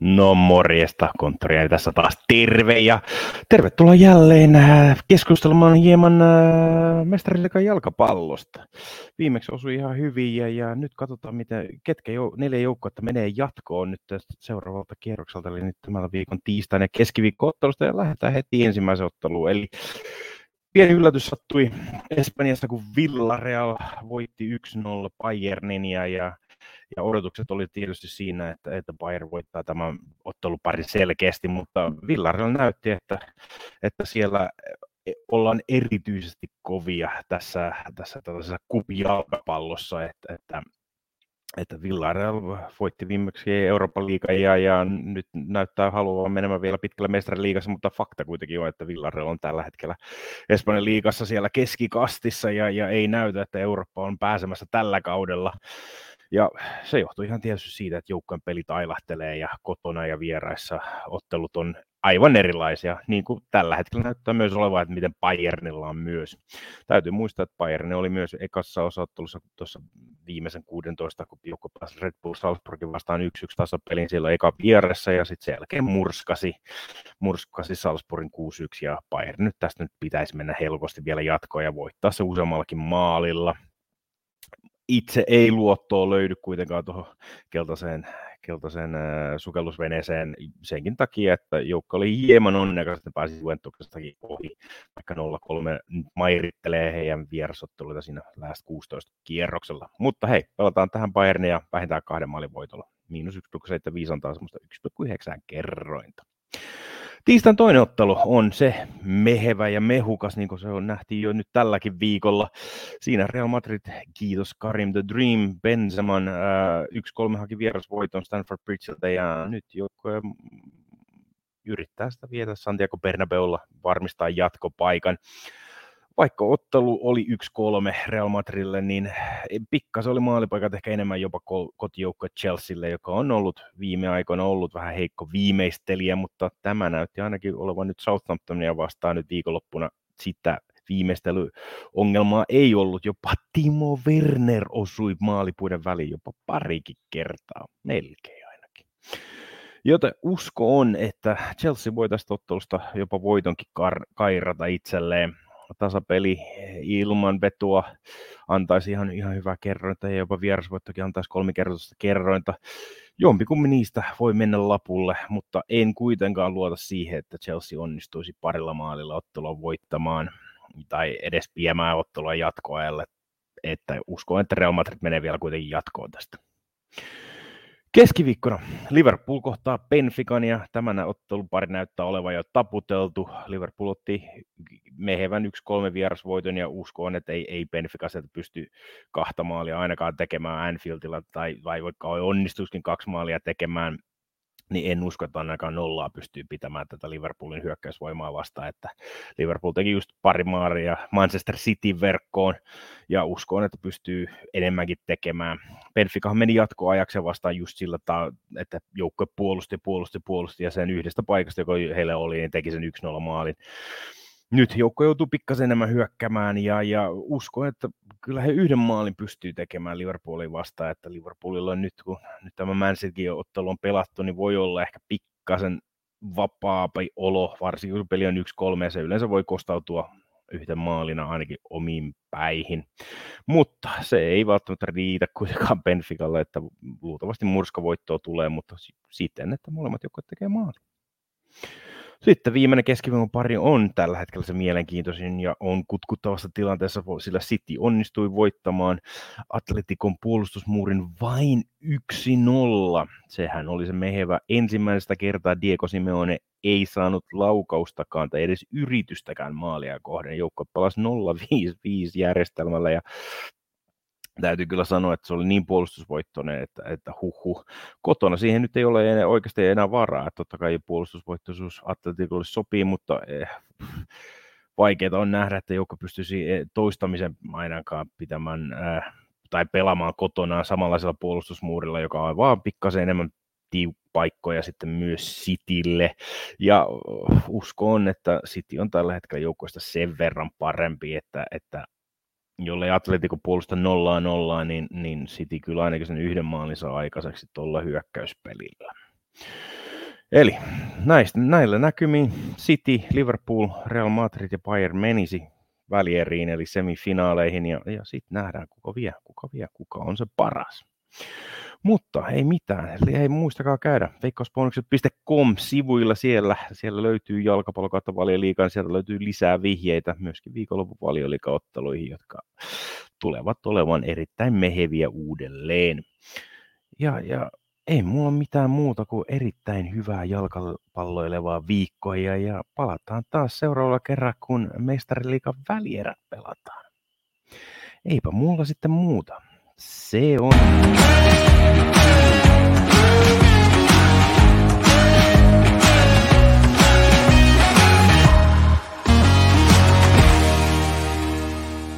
No morjesta, konttoria tässä taas terve ja tervetuloa jälleen äh, keskustelemaan hieman äh, mestariliikan jalkapallosta. Viimeksi osui ihan hyvin ja, ja nyt katsotaan, miten, ketkä jo, neljä joukkuetta menee jatkoon nyt seuraavalta kierrokselta, eli nyt tämän viikon tiistaina ja keskiviikko-ottelusta ja lähdetään heti ensimmäisen otteluun. Eli pieni yllätys sattui Espanjassa, kun Villarreal voitti 1-0 Bayernin ja, ja ja odotukset oli tietysti siinä, että, että Bayern voittaa tämän ottelupari selkeästi, mutta Villarreal näytti, että, että siellä e, ollaan erityisesti kovia tässä, tässä tällaisessa kupijalkapallossa, että, että että Villarreal voitti viimeksi Euroopan liiga ja, ja nyt näyttää haluavan menemään vielä pitkälle mestariliigassa, mutta fakta kuitenkin on, että Villarreal on tällä hetkellä Espanjan liigassa siellä keskikastissa ja, ja ei näytä, että Eurooppa on pääsemässä tällä kaudella. Ja se johtuu ihan tietysti siitä, että joukkojen pelit ailahtelee ja kotona ja vieraissa ottelut on aivan erilaisia, niin kuin tällä hetkellä näyttää myös olevan, että miten Bayernilla on myös. Täytyy muistaa, että Bayern oli myös ekassa osaottelussa tuossa viimeisen 16, kun joukko pääsi Red Bull Salzburgin vastaan 1-1 tasapelin siellä eka vieressä ja sitten sen jälkeen murskasi, murskasi Salzburgin 6-1 ja Bayern nyt tästä nyt pitäisi mennä helposti vielä jatkoon ja voittaa se useammallakin maalilla itse ei luottoa löydy kuitenkaan tuohon keltaiseen, keltaiseen äh, sukellusveneeseen senkin takia, että joukko oli hieman onnekas, että pääsi Juventuksestakin ohi, vaikka 0-3 mairittelee heidän vierasotteluita siinä lähes 16 kierroksella. Mutta hei, pelataan tähän Bayernia vähintään kahden maalin voitolla. Miinus 1,75 on taas semmoista 1,9 kerrointa. Tiistain toinen ottelu on se mehevä ja mehukas, niin kuin se on nähtiin jo nyt tälläkin viikolla. Siinä Real Madrid, kiitos Karim the Dream, Benzeman, äh, 1-3 haki vierasvoiton Stanford Bridgeltä ja nyt joku yrittää sitä vietä Santiago Bernabeulla varmistaa jatkopaikan vaikka ottelu oli 1-3 Real Madridille, niin pikkasen oli maalipaikat ehkä enemmän jopa kotijoukko Chelsealle, joka on ollut viime aikoina ollut vähän heikko viimeistelijä, mutta tämä näytti ainakin olevan nyt Southamptonia vastaan nyt viikonloppuna sitä viimeistelyongelmaa ei ollut. Jopa Timo Werner osui maalipuiden väliin jopa parikin kertaa, melkein ainakin. Joten usko on, että Chelsea voi tästä ottelusta jopa voitonkin kairata itselleen tasapeli ilman vetua antaisi ihan, ihan hyvää kerrointa ja jopa vierasvoittokin antaisi kolmikertaista kerrointa. Jompikummin niistä voi mennä lapulle, mutta en kuitenkaan luota siihen, että Chelsea onnistuisi parilla maalilla ottelua voittamaan tai edes viemään ottelua jatkoajalle. Että uskon, että Real Madrid menee vielä kuitenkin jatkoon tästä. Keskiviikkona Liverpool kohtaa Benfican ja tämän ottelupari näyttää olevan jo taputeltu. Liverpool otti mehevän 1-3 vierasvoiton ja uskoon, että ei, ei Benfica sieltä pysty kahta maalia ainakaan tekemään Anfieldilla tai vai vaikka onnistuisikin kaksi maalia tekemään niin en usko, että ainakaan nollaa pystyy pitämään tätä Liverpoolin hyökkäysvoimaa vastaan, että Liverpool teki just pari maaria Manchester City verkkoon, ja uskon, että pystyy enemmänkin tekemään. Benfica meni jatkoajaksi vastaan just sillä, että joukkue puolusti, puolusti, puolusti, ja sen yhdestä paikasta, joka heille oli, niin teki sen 1-0 maalin nyt joukko joutuu pikkasen enemmän hyökkämään ja, ja uskon, että kyllä he yhden maalin pystyy tekemään Liverpoolin vastaan, että Liverpoolilla on nyt, kun nyt tämä Man City-ottelu on pelattu, niin voi olla ehkä pikkasen vapaampi olo, varsinkin kun peli on 1-3 ja se yleensä voi kostautua yhden maalina ainakin omiin päihin. Mutta se ei välttämättä riitä kuitenkaan Benficalle, että luultavasti murskavoittoa tulee, mutta siten, että molemmat joukkueet tekee maalin. Sitten viimeinen keskiviikon pari on tällä hetkellä se mielenkiintoisin ja on kutkuttavassa tilanteessa, sillä City onnistui voittamaan Atletikon puolustusmuurin vain 1-0. Sehän oli se mehevä ensimmäistä kertaa Diego Simeone ei saanut laukaustakaan tai edes yritystäkään maalia kohden. Joukko palasi 0-5-5 järjestelmällä ja täytyy kyllä sanoa, että se oli niin puolustusvoittoinen, että, että huh. Kotona siihen nyt ei ole enää, oikeasti enää varaa. Että totta kai puolustusvoittoisuus Atletikolle sopii, mutta eh, vaikeaa on nähdä, että joukko pystyisi eh, toistamisen ainakaan pitämään äh, tai pelaamaan kotonaan samanlaisella puolustusmuurilla, joka on vaan pikkasen enemmän paikkoja sitten myös Citylle. Ja usko on, että City on tällä hetkellä joukkoista sen verran parempi, että, että jollei Atletico puolusta nollaa nollaa, niin, niin City kyllä ainakin sen yhden maalin saa aikaiseksi tuolla hyökkäyspelillä. Eli näistä, näillä näkymin City, Liverpool, Real Madrid ja Bayern menisi välieriin eli semifinaaleihin ja, ja sitten nähdään kuka vie, kuka vie, kuka on se paras. Mutta ei mitään, eli ei muistakaa käydä veikkausbonukset.com-sivuilla siellä, siellä löytyy jalkapallokautta valioliikan, sieltä löytyy lisää vihjeitä myöskin viikonlopun valioliikaotteluihin, jotka tulevat olevan erittäin meheviä uudelleen. Ja, ja ei mulla mitään muuta kuin erittäin hyvää jalkapalloilevaa viikkoa ja, ja palataan taas seuraavalla kerralla, kun mestariliikan välierät pelataan. Eipä mulla sitten muuta. Se on.